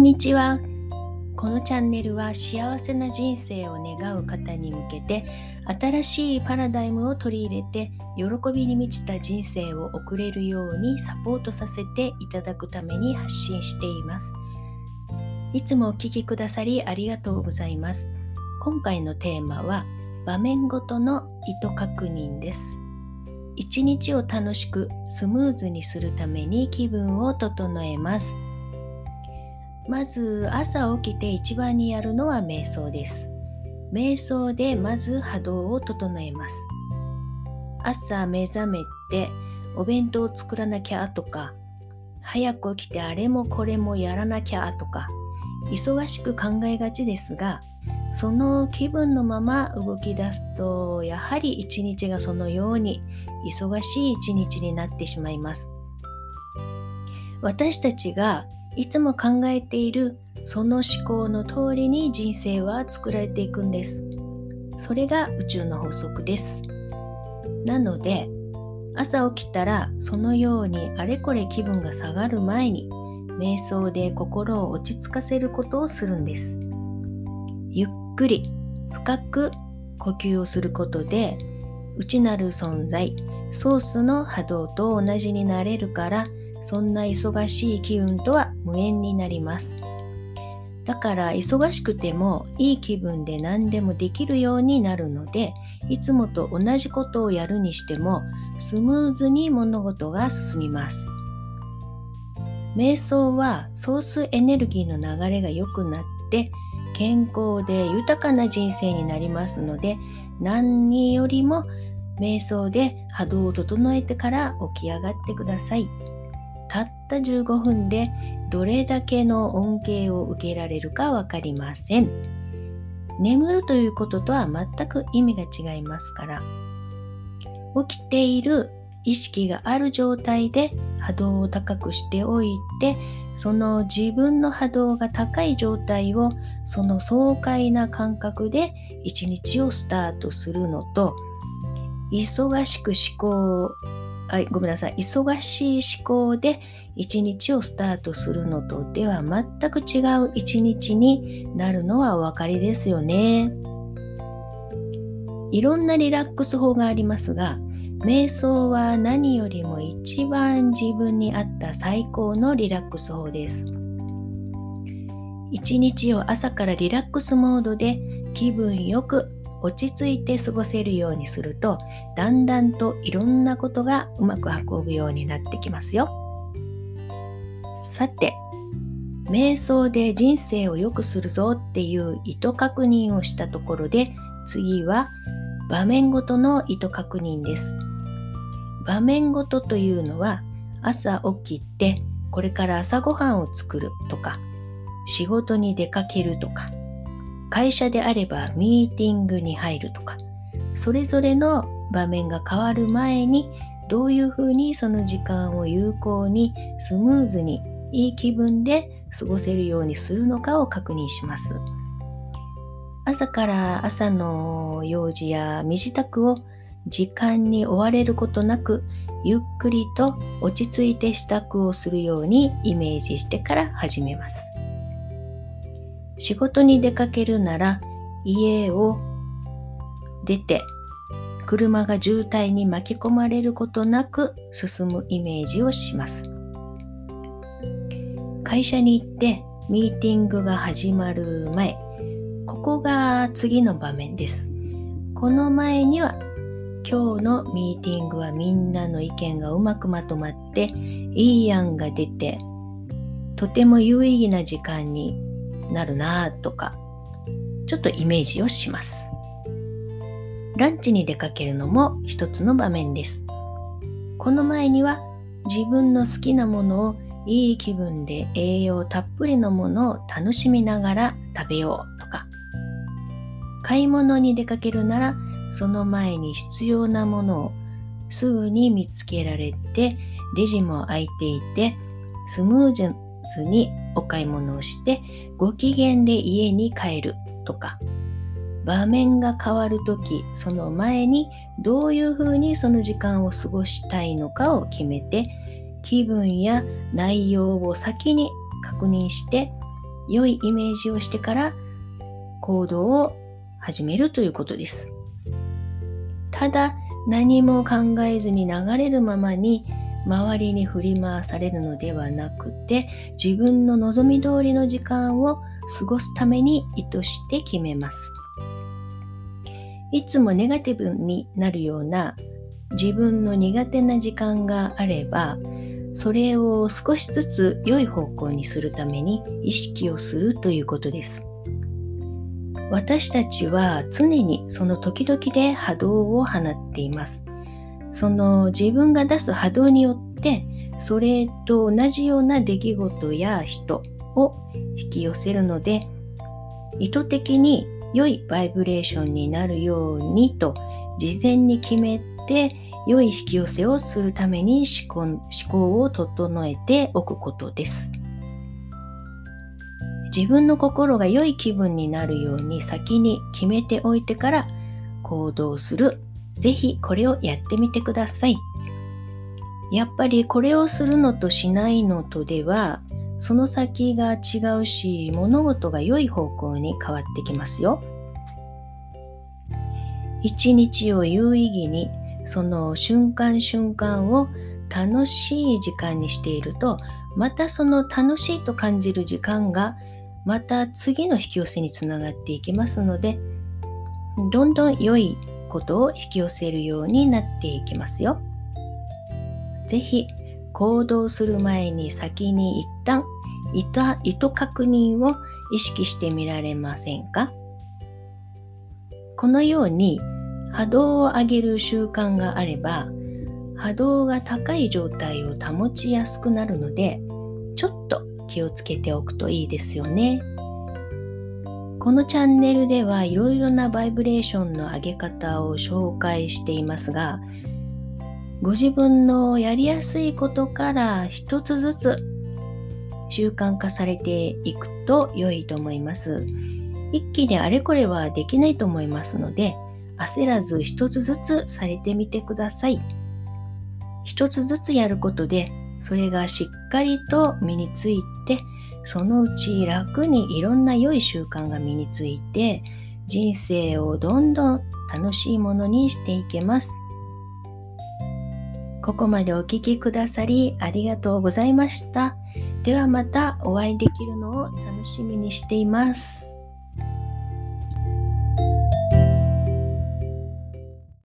んにちは。このチャンネルは幸せな人生を願う方に向けて新しいパラダイムを取り入れて喜びに満ちた人生を送れるようにサポートさせていただくために発信しています。いつもお聴きくださりありがとうございます。今回のテーマは場面ごとの意図確認です。一日を楽しくスムーズにするために気分を整えます。まず朝起きて一番にやるのは瞑想です。瞑想でまず波動を整えます。朝目覚めてお弁当を作らなきゃとか、早く起きてあれもこれもやらなきゃとか、忙しく考えがちですが、その気分のまま動き出すと、やはり一日がそのように忙しい一日になってしまいます。私たちがいつも考えているその思考の通りに人生は作られていくんです。それが宇宙の法則です。なので朝起きたらそのようにあれこれ気分が下がる前に瞑想で心を落ち着かせることをするんです。ゆっくり深く呼吸をすることで内なる存在ソースの波動と同じになれるからそんな忙しい気運とは無縁になります。だから忙しくてもいい気分で何でもできるようになるのでいつもと同じことをやるにしてもスムーズに物事が進みます。瞑想はソースエネルギーの流れが良くなって健康で豊かな人生になりますので何よりも瞑想で波動を整えてから起き上がってください。たった15分でどれだけの恩恵を受けられるか分かりません。眠るということとは全く意味が違いますから、起きている意識がある状態で波動を高くしておいて、その自分の波動が高い状態をその爽快な感覚で一日をスタートするのと忙しく思考あごめんなさい、忙しい思考で一日をスタートするのとでは全く違う一日になるのはお分かりですよね。いろんなリラックス法がありますが、瞑想は何よりも一番自分に合った最高のリラックス法です。一日を朝からリラックスモードで気分よく落ち着いて過ごせるようにするとだんだんといろんなことがうまく運ぶようになってきますよ。さて瞑想で人生を良くするぞっていう意図確認をしたところで次は場面ごとの意図確認です。場面ごとというのは朝起きてこれから朝ごはんを作るとか仕事に出かけるとか会社であればミーティングに入るとか、それぞれの場面が変わる前にどういうふうにその時間を有効にスムーズにいい気分で過ごせるようにするのかを確認します。朝から朝の用事や身支度を時間に追われることなくゆっくりと落ち着いて支度をするようにイメージしてから始めます。仕事に出かけるなら家を出て車が渋滞に巻き込まれることなく進むイメージをします。会社に行ってミーティングが始まる前、ここが次の場面です。この前には今日のミーティングはみんなの意見がうまくまとまっていい案が出てとても有意義な時間になるなとか、ちょっとイメージをします。ランチに出かけるのも一つの場面です。この前には自分の好きなものをいい気分で栄養たっぷりのものを楽しみながら食べようとか、買い物に出かけるならその前に必要なものをすぐに見つけられてレジも空いていてスムーズにお買い物をしてご機嫌で家に帰るとか場面が変わるときその前にどういうふうにその時間を過ごしたいのかを決めて気分や内容を先に確認して良いイメージをしてから行動を始めるということです。ただ何も考えずに流れるままに周りに振り回されるのではなくて自分の望み通りの時間を過ごすために意図して決めます。いつもネガティブになるような自分の苦手な時間があればそれを少しずつ良い方向にするために意識をするということです。私たちは常にその時々で波動を放っています。その自分が出す波動によってそれと同じような出来事や人を引き寄せるので意図的に良いバイブレーションになるようにと事前に決めて良い引き寄せをするために思考を整えておくことです。自分の心が良い気分になるように先に決めておいてから行動する。ぜひこれをやってみてください。やっぱりこれをするのとしないのとではその先が違うし物事が良い方向に変わってきますよ。一日を有意義にその瞬間瞬間を楽しい時間にしているとまたその楽しいと感じる時間がまた次の引き寄せにつながっていきますのでどんどん良いことを引き寄せるようになっていきますよ。ぜひ行動する前に先に一旦意図確認を意識してみられませんか？このように波動を上げる習慣があれば波動が高い状態を保ちやすくなるのでちょっと気をつけておくといいですよね。このチャンネルではいろいろなバイブレーションの上げ方を紹介していますがご自分のやりやすいことから一つずつ習慣化されていくと良いと思います。一気であれこれはできないと思いますので焦らず一つずつされてみてください。一つずつやることでそれがしっかりと身についてそのうち楽にいろんな良い習慣が身について人生をどんどん楽しいものにしていけます。ここまでお聴きくださりありがとうございました。ではまたお会いできるのを楽しみにしています。